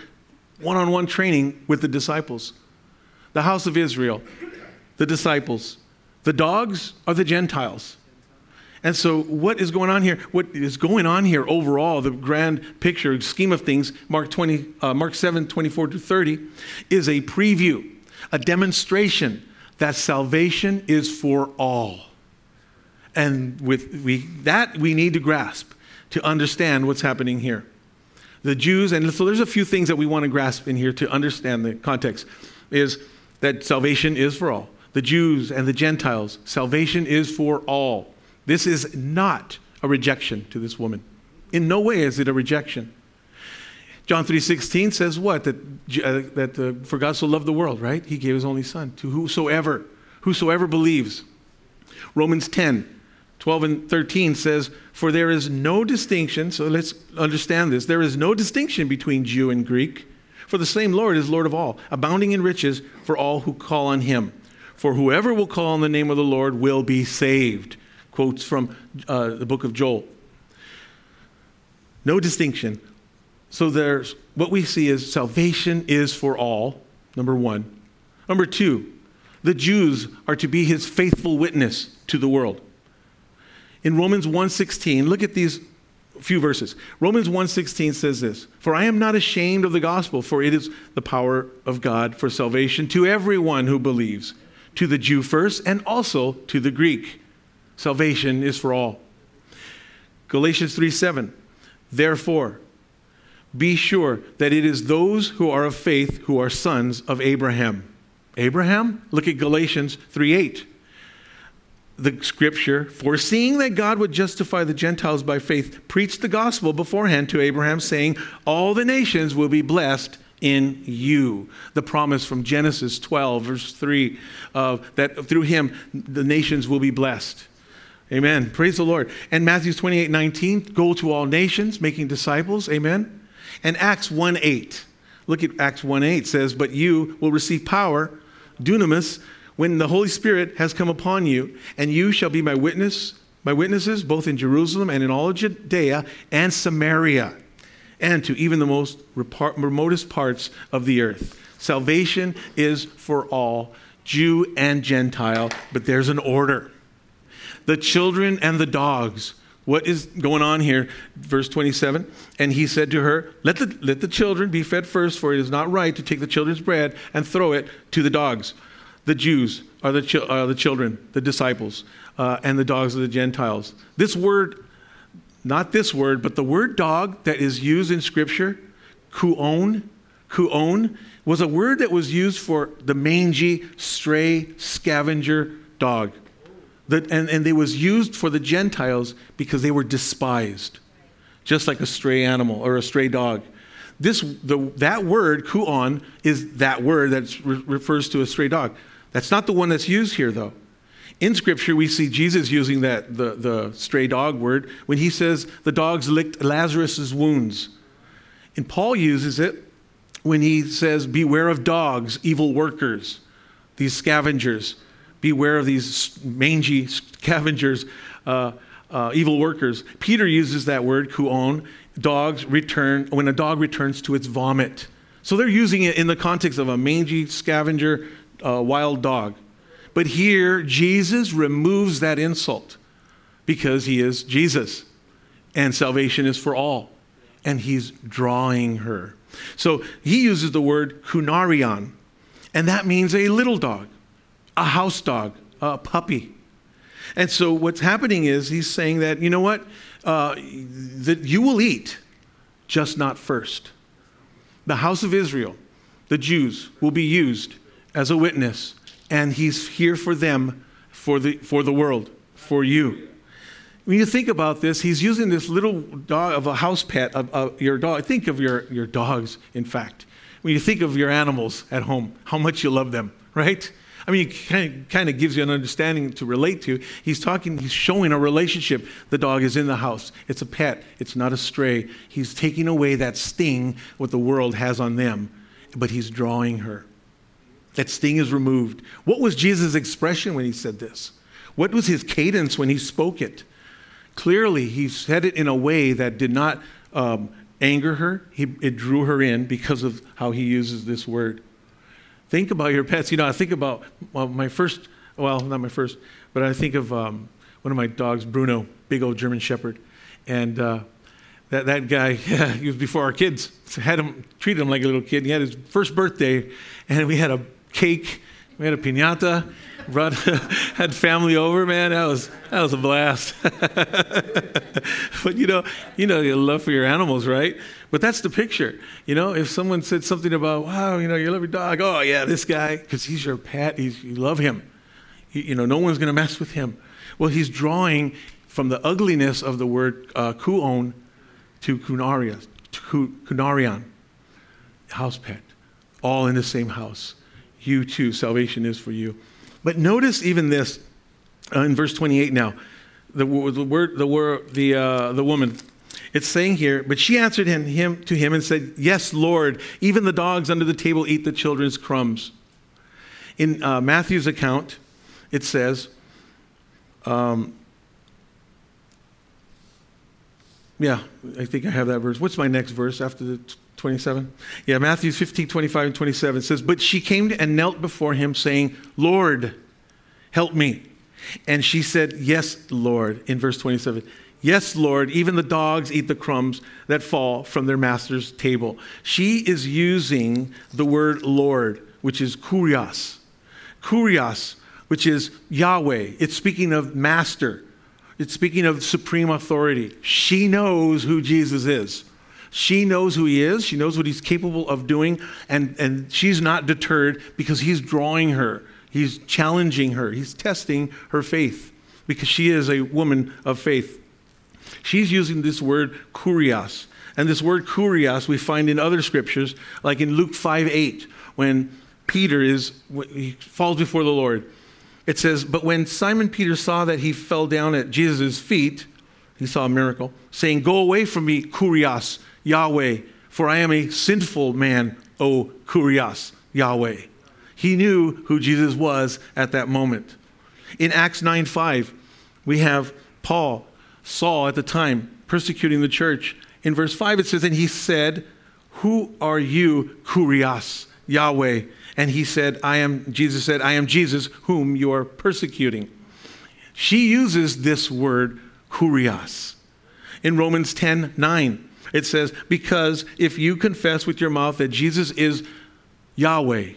one on one training with the disciples the house of Israel, the disciples. The dogs are the Gentiles. And so, what is going on here? What is going on here overall, the grand picture, scheme of things, Mark, 20, uh, Mark 7, 24 to 30, is a preview, a demonstration that salvation is for all. And with we, that we need to grasp to understand what's happening here. The Jews, and so there's a few things that we want to grasp in here to understand the context, is that salvation is for all. The Jews and the Gentiles, salvation is for all. This is not a rejection to this woman. In no way is it a rejection. John 3:16 says what? That, uh, that uh, for God so loved the world, right? He gave his only son to whosoever, whosoever believes. Romans 10, 12 and 13 says, For there is no distinction, so let's understand this. There is no distinction between Jew and Greek, for the same Lord is Lord of all, abounding in riches for all who call on him. For whoever will call on the name of the Lord will be saved. Quotes from uh, the book of Joel. No distinction. So there's what we see is salvation is for all, number one. Number two, the Jews are to be his faithful witness to the world. In Romans 1:16, look at these few verses. Romans 1:16 says this, "For I am not ashamed of the gospel, for it is the power of God for salvation to everyone who believes, to the Jew first and also to the Greek. Salvation is for all." Galatians 3:7, "Therefore, be sure that it is those who are of faith who are sons of Abraham." Abraham? Look at Galatians 3:8 the scripture, foreseeing that God would justify the Gentiles by faith, preached the gospel beforehand to Abraham, saying, All the nations will be blessed in you. The promise from Genesis 12, verse 3, uh, that through him the nations will be blessed. Amen. Praise the Lord. And Matthew 28, 19, go to all nations, making disciples. Amen. And Acts 1, 8. Look at Acts 1, 8 says, But you will receive power, dunamis, when the Holy Spirit has come upon you, and you shall be my witness my witnesses, both in Jerusalem and in all Judea and Samaria, and to even the most remotest parts of the earth. Salvation is for all, Jew and Gentile, but there's an order. The children and the dogs. What is going on here? Verse 27. And he said to her, let the, let the children be fed first, for it is not right to take the children's bread and throw it to the dogs. The Jews are the, chi- are the children, the disciples uh, and the dogs of the Gentiles. This word, not this word, but the word dog that is used in Scripture, kuon, kuon, was a word that was used for the mangy, stray, scavenger dog. That, and, and it was used for the Gentiles because they were despised, just like a stray animal or a stray dog. This, the, that word, kuon, is that word that re- refers to a stray dog. That's not the one that's used here, though. In Scripture, we see Jesus using that, the, the stray dog word, when he says the dogs licked Lazarus' wounds. And Paul uses it when he says, Beware of dogs, evil workers, these scavengers. Beware of these mangy scavengers, uh, uh, evil workers. Peter uses that word, kuon, dogs return, when a dog returns to its vomit. So they're using it in the context of a mangy scavenger, uh, wild dog. But here, Jesus removes that insult because he is Jesus and salvation is for all. And he's drawing her. So he uses the word kunarion, and that means a little dog, a house dog, a puppy. And so what's happening is he's saying that, you know what? Uh, that you will eat, just not first. The house of Israel, the Jews, will be used as a witness and he's here for them, for the, for the world, for you. When you think about this, he's using this little dog of a house pet, of, of your dog. Think of your, your dogs, in fact. When you think of your animals at home, how much you love them, right? I mean, it kind of, kind of gives you an understanding to relate to. He's talking, he's showing a relationship. The dog is in the house. It's a pet, it's not a stray. He's taking away that sting what the world has on them, but he's drawing her. That sting is removed. What was Jesus' expression when he said this? What was his cadence when he spoke it? Clearly, he said it in a way that did not um, anger her. He, it drew her in because of how he uses this word. Think about your pets. You know, I think about well, my first, well, not my first, but I think of um, one of my dogs, Bruno, big old German Shepherd. And uh, that, that guy, yeah, he was before our kids, had him, treated him like a little kid. He had his first birthday, and we had a cake. We had a piñata. Brought, had family over, man. That was that was a blast. but you know, you know, your love for your animals, right? But that's the picture. You know, if someone said something about, wow, you know, you love your dog. Oh yeah, this guy, because he's your pet. He's, you love him. He, you know, no one's to mess with him. Well, he's drawing from the ugliness of the word uh, kuon to kunaria, to kunarian, house pet, all in the same house you too. Salvation is for you. But notice even this uh, in verse 28 now. The, the word, the word, the, uh, the woman. It's saying here, but she answered him, him to him and said, Yes, Lord, even the dogs under the table eat the children's crumbs. In uh, Matthew's account, it says, um, yeah, I think I have that verse. What's my next verse after the 27? Yeah, Matthew 15, 25 and 27 says, But she came and knelt before him, saying, Lord, help me. And she said, Yes, Lord, in verse 27. Yes, Lord, even the dogs eat the crumbs that fall from their master's table. She is using the word Lord, which is kurios. Kurios, which is Yahweh. It's speaking of master, it's speaking of supreme authority. She knows who Jesus is. She knows who he is, she knows what he's capable of doing, and, and she's not deterred because he's drawing her, he's challenging her, he's testing her faith because she is a woman of faith. She's using this word kurios. And this word kurios we find in other scriptures, like in Luke 5 8, when Peter is, he falls before the Lord. It says, But when Simon Peter saw that he fell down at Jesus' feet, he saw a miracle, saying, Go away from me, kurios, Yahweh, for I am a sinful man, O Kurios, Yahweh. He knew who Jesus was at that moment. In Acts 9 5, we have Paul, Saul at the time, persecuting the church. In verse 5, it says, And he said, Who are you, Kurios, Yahweh? And he said, I am, Jesus said, I am Jesus whom you are persecuting. She uses this word, Kurios. In Romans 10 9, it says, Because if you confess with your mouth that Jesus is Yahweh,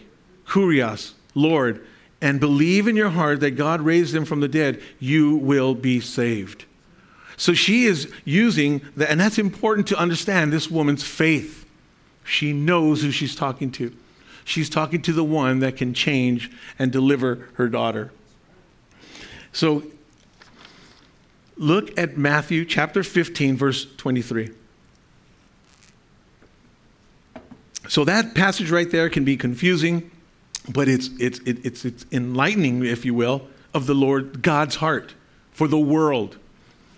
Kurios, Lord, and believe in your heart that God raised him from the dead, you will be saved. So she is using that, and that's important to understand this woman's faith. She knows who she's talking to. She's talking to the one that can change and deliver her daughter. So look at Matthew chapter 15, verse 23. So that passage right there can be confusing, but it's, it's, it's, it's enlightening, if you will, of the Lord God's heart for the world.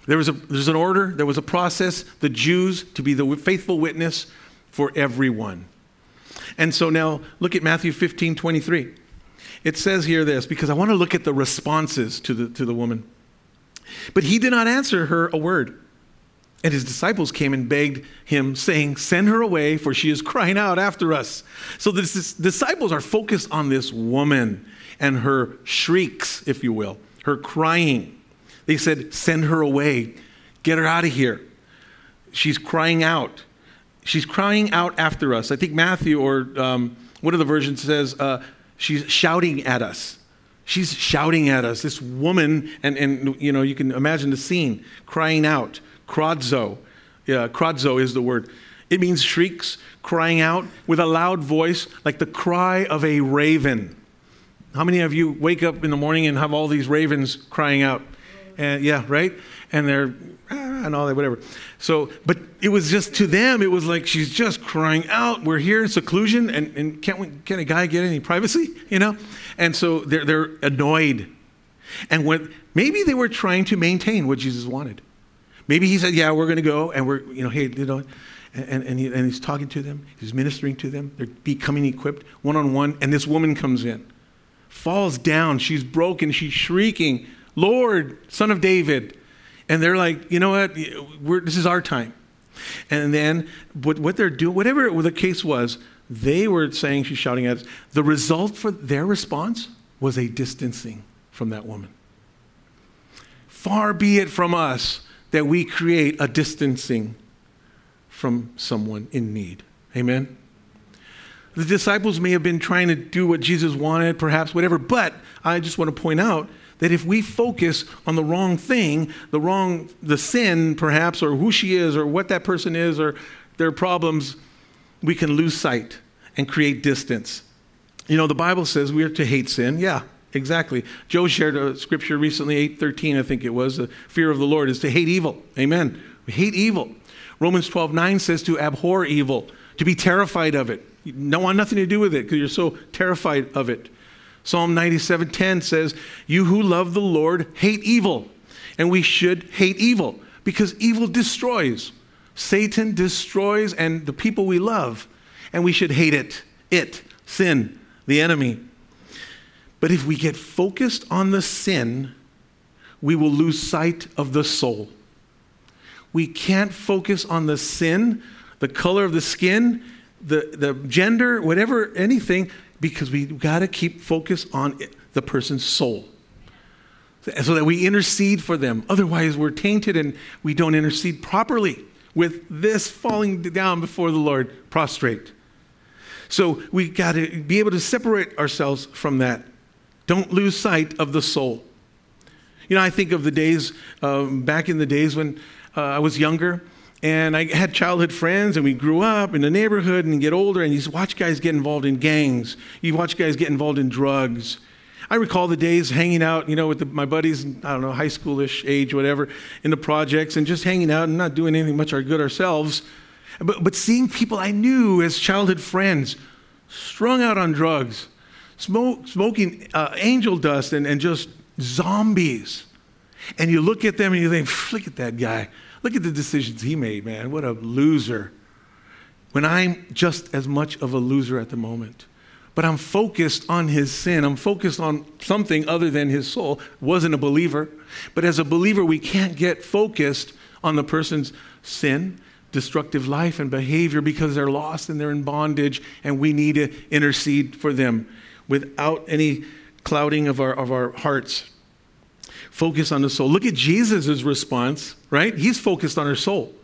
There was a, there's an order, there was a process, the Jews to be the faithful witness for everyone. And so now look at Matthew 15, 23. It says here this, because I want to look at the responses to the, to the woman. But he did not answer her a word. And his disciples came and begged him, saying, Send her away, for she is crying out after us. So the disciples are focused on this woman and her shrieks, if you will, her crying. They said, Send her away, get her out of here. She's crying out. She's crying out after us. I think Matthew or um, one of the versions says, uh, She's shouting at us. She's shouting at us. This woman, and, and you know, you can imagine the scene, crying out. Krazo. Yeah, krazo is the word. It means shrieks, crying out with a loud voice, like the cry of a raven. How many of you wake up in the morning and have all these ravens crying out? And yeah, right? And they're ah, and all that, whatever. So, but it was just to them, it was like she's just crying out. We're here in seclusion, and, and can't, we, can a guy get any privacy? You know? And so they're, they're annoyed. And when maybe they were trying to maintain what Jesus wanted. Maybe he said, Yeah, we're going to go, and we're, you know, hey, you know, and, and, he, and he's talking to them, he's ministering to them, they're becoming equipped one on one, and this woman comes in, falls down, she's broken, she's shrieking, Lord, son of David. And they're like, you know what, this is our time. And then what, what they're doing, whatever the case was, they were saying she's shouting at us. The result for their response was a distancing from that woman. Far be it from us that we create a distancing from someone in need. Amen? The disciples may have been trying to do what Jesus wanted, perhaps, whatever, but I just want to point out that if we focus on the wrong thing, the wrong, the sin perhaps, or who she is, or what that person is, or their problems, we can lose sight and create distance. You know, the Bible says we are to hate sin. Yeah, Exactly. Joe shared a scripture recently, 813, I think it was. The fear of the Lord is to hate evil. Amen. We hate evil. Romans 12, 9 says to abhor evil, to be terrified of it. You don't want nothing to do with it because you're so terrified of it. Psalm 97, 10 says, You who love the Lord hate evil. And we should hate evil because evil destroys. Satan destroys and the people we love. And we should hate it. It, sin, the enemy. But if we get focused on the sin, we will lose sight of the soul. We can't focus on the sin, the color of the skin, the, the gender, whatever, anything, because we got to keep focus on the person's soul so that we intercede for them. Otherwise, we're tainted and we don't intercede properly with this falling down before the Lord prostrate. So we got to be able to separate ourselves from that. Don't lose sight of the soul. You know, I think of the days um, back in the days when uh, I was younger and I had childhood friends and we grew up in the neighborhood and get older and you watch guys get involved in gangs. You watch guys get involved in drugs. I recall the days hanging out, you know, with the, my buddies, I don't know, high schoolish age, whatever, in the projects and just hanging out and not doing anything much our good ourselves. But, but seeing people I knew as childhood friends strung out on drugs, smoke, smoking uh, angel dust and, and just zombies. And you look at them and you think, look at that guy. Look at the decisions he made, man. What a loser. When I'm just as much of a loser at the moment. but I'm focused on his sin. I'm focused on something other than his soul. Wasn't a believer. But as a believer, we can't get focused on the person's sin, destructive life, and behavior because they're lost and they're in bondage, and we need to intercede for them without any clouding of our, of our hearts. Focus on the soul. Look at Jesus' response, right? He's focused on her soul.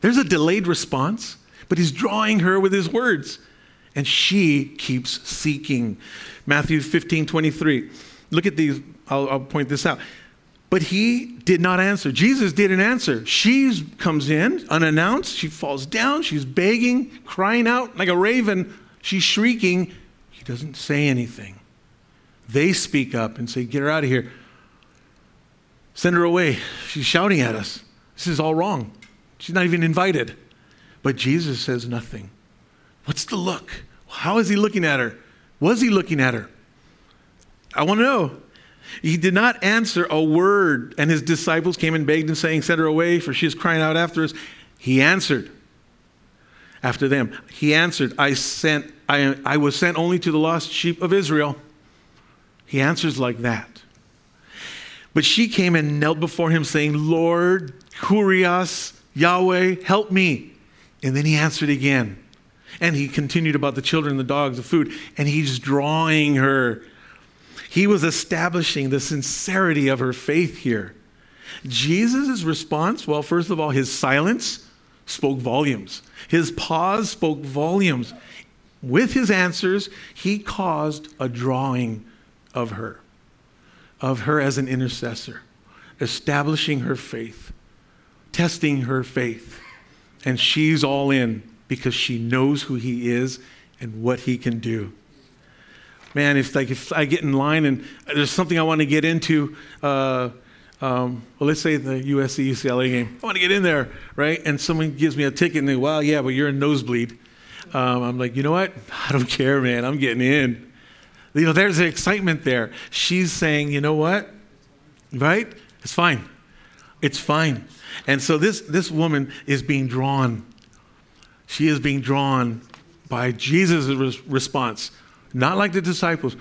There's a delayed response, but he's drawing her with his words and she keeps seeking. Matthew 15 23. Look at these, I'll, I'll, point this out. But he did not answer. Jesus didn't answer. She comes in unannounced. She falls down. She's begging, crying out like a raven. She's shrieking. He doesn't say anything. They speak up and say, Get her out of here. Send her away. She's shouting at us. This is all wrong. She's not even invited. But Jesus says nothing. What's the look? How is he looking at her? Was he looking at her? I want to know. He did not answer a word, and his disciples came and begged him, saying, Send her away, for she is crying out after us. He answered after them. He answered, I, sent, I, I was sent only to the lost sheep of Israel. He answers like that. But she came and knelt before him, saying, Lord, Kurios, Yahweh, help me. And then he answered again. And he continued about the children, the dogs, the food, and he's drawing her. He was establishing the sincerity of her faith here. Jesus' response, well, first of all, his silence spoke volumes. His pause spoke volumes. With his answers, he caused a drawing of her, of her as an intercessor, establishing her faith, testing her faith. And she's all in because she knows who he is and what he can do. Man, if like if I get in line and there's something I want to get into, uh, um, well, let's say the USC UCLA game. I want to get in there, right? And someone gives me a ticket and they, well, yeah, but you're a nosebleed. Um, I'm like, you know what? I don't care, man. I'm getting in. You know, there's the excitement there. She's saying, you know what? Right? It's fine. It's fine. And so this, this woman is being drawn she is being drawn by Jesus' response, not like the disciples.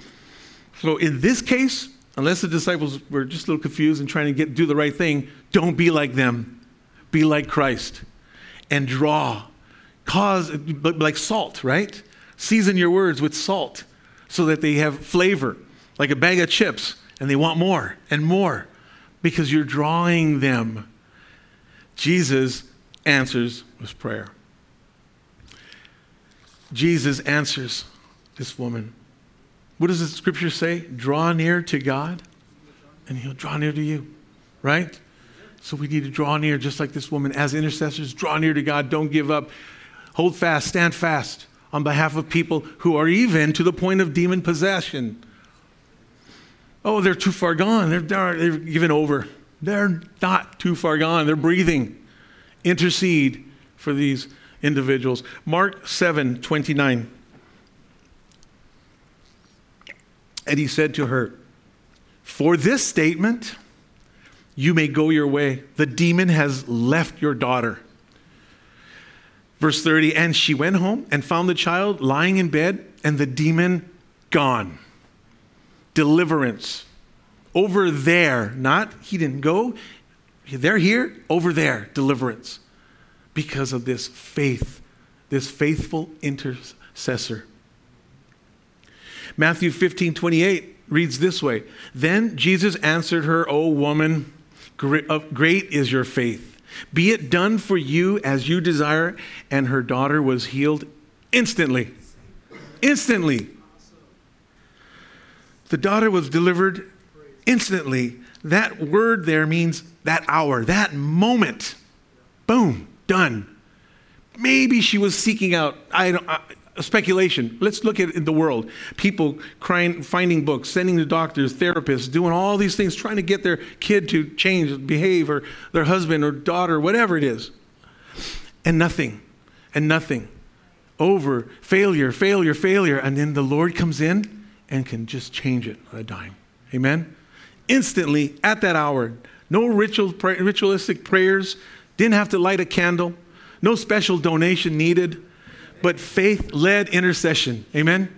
So in this case, unless the disciples were just a little confused and trying to get do the right thing, don't be like them. Be like Christ and draw. Cause like salt, right? Season your words with salt so that they have flavor, like a bag of chips, and they want more and more because you're drawing them. Jesus answers with prayer. Jesus answers this woman. What does the scripture say? Draw near to God, and he'll draw near to you, right? So we need to draw near just like this woman. As intercessors, draw near to God. Don't give up. Hold fast, stand fast on behalf of people who are even to the point of demon possession. Oh, they're too far gone. They're, they're, they're given over. They're not too far gone. They're breathing. Intercede for these individuals. Mark 7 29. And he said to her, For this statement, you may go your way. The demon has left your daughter. Verse 30 And she went home and found the child lying in bed, and the demon gone. Deliverance. Over there, not he didn't go, they're here, over there, deliverance because of this faith, this faithful intercessor. Matthew 15 28 reads this way Then Jesus answered her, O woman, uh, great is your faith. Be it done for you as you desire. And her daughter was healed instantly. Instantly. The daughter was delivered instantly. That word there means that hour, that moment. Boom done. Maybe she was seeking out, I don't, uh, speculation. Let's look at the world. People crying, finding books, sending to doctors, therapists, doing all these things, trying to get their kid to change, behave, or their husband or daughter, whatever it is. And nothing. And nothing. Over. Failure, failure, failure. And then the Lord comes in and can just change it on a dime. Amen? Instantly, at that hour. No ritual, ritualistic prayers, didn't have to light a candle, no special donation needed, but faith led intercession. Amen?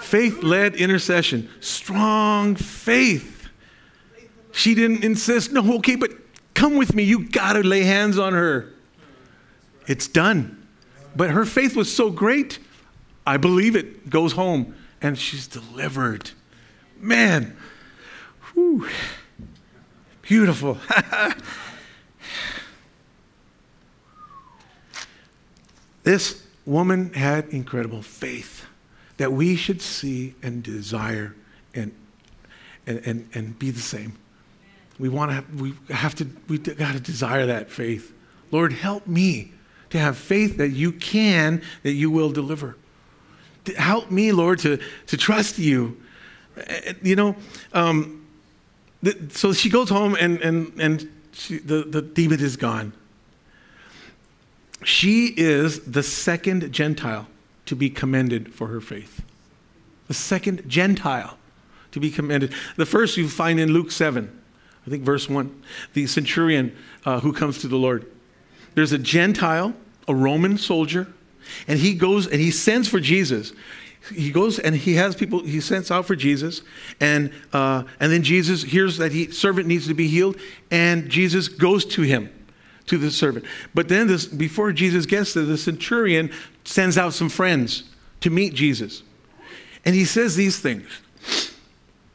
Faith led intercession. Strong faith. She didn't insist, no, okay, but come with me. You got to lay hands on her. It's done. But her faith was so great, I believe it. Goes home and she's delivered. Man, whew, beautiful. this woman had incredible faith that we should see and desire and, and, and, and be the same. We want to have, we have to, we got to desire that faith. Lord, help me to have faith that you can, that you will deliver. Help me, Lord, to, to trust you. You know, um, so she goes home and, and, and she, the, the demon is gone. She is the second Gentile to be commended for her faith. The second Gentile to be commended. The first you find in Luke 7, I think verse 1, the centurion uh, who comes to the Lord. There's a Gentile, a Roman soldier, and he goes and he sends for Jesus. He goes and he has people, he sends out for Jesus, and, uh, and then Jesus hears that he servant needs to be healed, and Jesus goes to him to the servant. But then, this, before Jesus gets there, the centurion sends out some friends to meet Jesus. And he says these things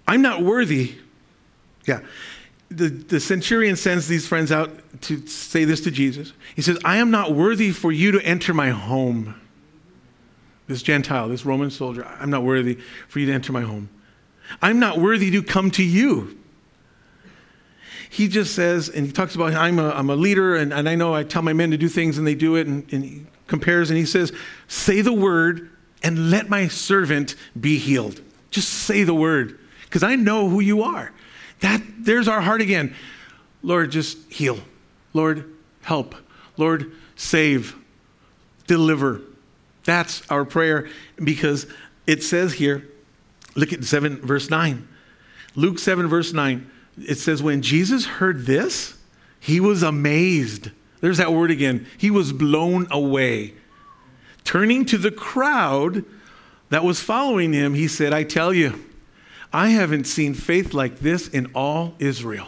I'm not worthy. Yeah. The, the centurion sends these friends out to say this to Jesus. He says, I am not worthy for you to enter my home. This Gentile, this Roman soldier, I'm not worthy for you to enter my home. I'm not worthy to come to you he just says, and he talks about, I'm a, I'm a leader, and, and I know I tell my men to do things, and they do it, and, and he compares, and he says, Say the word, and let my servant be healed. Just say the word, because I know who you are. That, there's our heart again. Lord, just heal. Lord, help. Lord, save. Deliver. That's our prayer because it says here, look at 7 verse 9. Luke 7 verse 9 it says, when Jesus heard this, he was amazed. There's that word again. He was blown away. Turning to the crowd that was following him, he said, I tell you, I haven't seen faith like this in all Israel.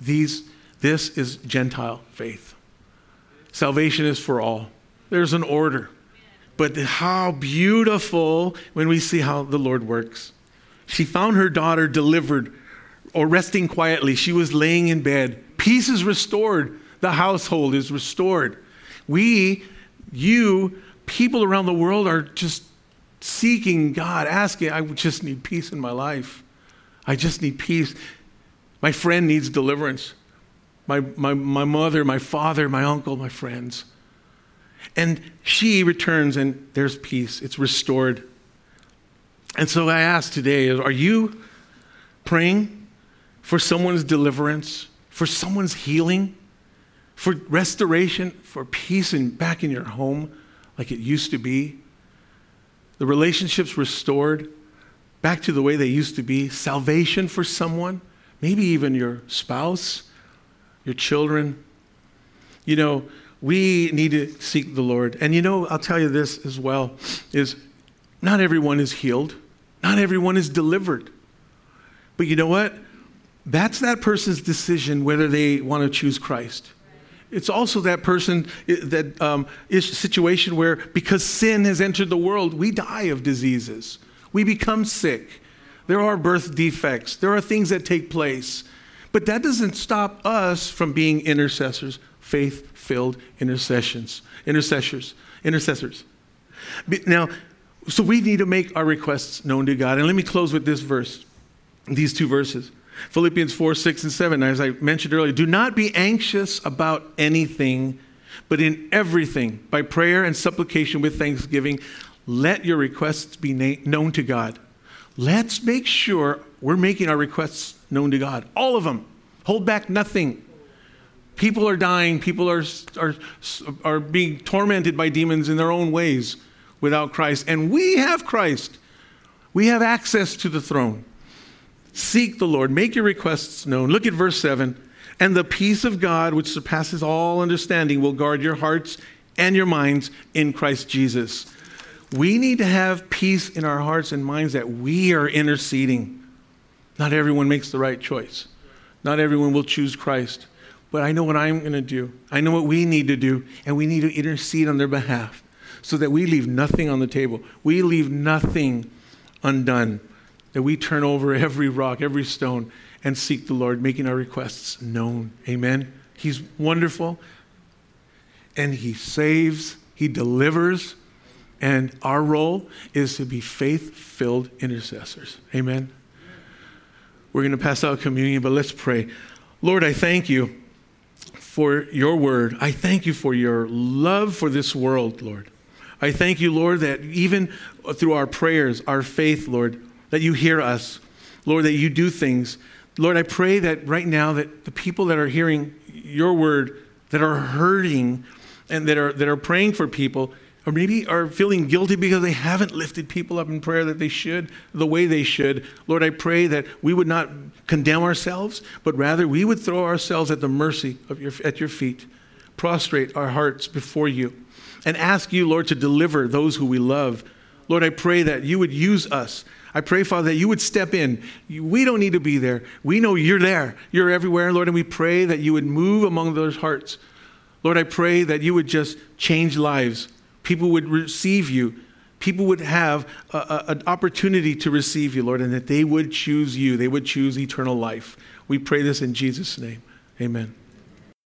These, this is Gentile faith. Salvation is for all. There's an order. But how beautiful when we see how the Lord works. She found her daughter delivered or resting quietly. She was laying in bed. Peace is restored. The household is restored. We, you, people around the world are just seeking God, asking, I just need peace in my life. I just need peace. My friend needs deliverance. My, my, my mother, my father, my uncle, my friends. And she returns, and there's peace. It's restored. And so I ask today are you praying for someone's deliverance, for someone's healing, for restoration, for peace and back in your home like it used to be. The relationships restored back to the way they used to be. Salvation for someone, maybe even your spouse, your children. You know, we need to seek the Lord. And you know, I'll tell you this as well is not everyone is healed. Not everyone is delivered. But you know what? That's that person's decision whether they want to choose Christ. It's also that person, that um, situation where because sin has entered the world, we die of diseases. We become sick. There are birth defects. There are things that take place. But that doesn't stop us from being intercessors, faith filled intercessions, intercessors, intercessors. Now, so we need to make our requests known to God. And let me close with this verse, these two verses. Philippians 4, 6, and 7, as I mentioned earlier, do not be anxious about anything, but in everything, by prayer and supplication with thanksgiving, let your requests be na- known to God. Let's make sure we're making our requests known to God. All of them. Hold back nothing. People are dying, people are, are, are being tormented by demons in their own ways without Christ. And we have Christ, we have access to the throne. Seek the Lord, make your requests known. Look at verse 7. And the peace of God, which surpasses all understanding, will guard your hearts and your minds in Christ Jesus. we need to have peace in our hearts and minds that we are interceding. Not everyone makes the right choice. Not everyone will choose Christ. But I know what I'm going to do. I know what we need to do, and we need to intercede on their behalf so that we leave nothing on the table. We leave nothing undone. That we turn over every rock, every stone, and seek the Lord, making our requests known. Amen. He's wonderful, and He saves, He delivers, and our role is to be faith filled intercessors. Amen. We're going to pass out communion, but let's pray. Lord, I thank you for your word. I thank you for your love for this world, Lord. I thank you, Lord, that even through our prayers, our faith, Lord, that you hear us. Lord, that you do things. Lord, I pray that right now that the people that are hearing your word, that are hurting and that are, that are praying for people, or maybe are feeling guilty because they haven't lifted people up in prayer that they should, the way they should. Lord, I pray that we would not condemn ourselves, but rather we would throw ourselves at the mercy of your, at your feet, prostrate our hearts before you, and ask you, Lord, to deliver those who we love. Lord, I pray that you would use us. I pray, Father, that you would step in. We don't need to be there. We know you're there. You're everywhere, Lord, and we pray that you would move among those hearts. Lord, I pray that you would just change lives people would receive you. People would have a, a, an opportunity to receive you, Lord, and that they would choose you. They would choose eternal life. We pray this in Jesus' name. Amen.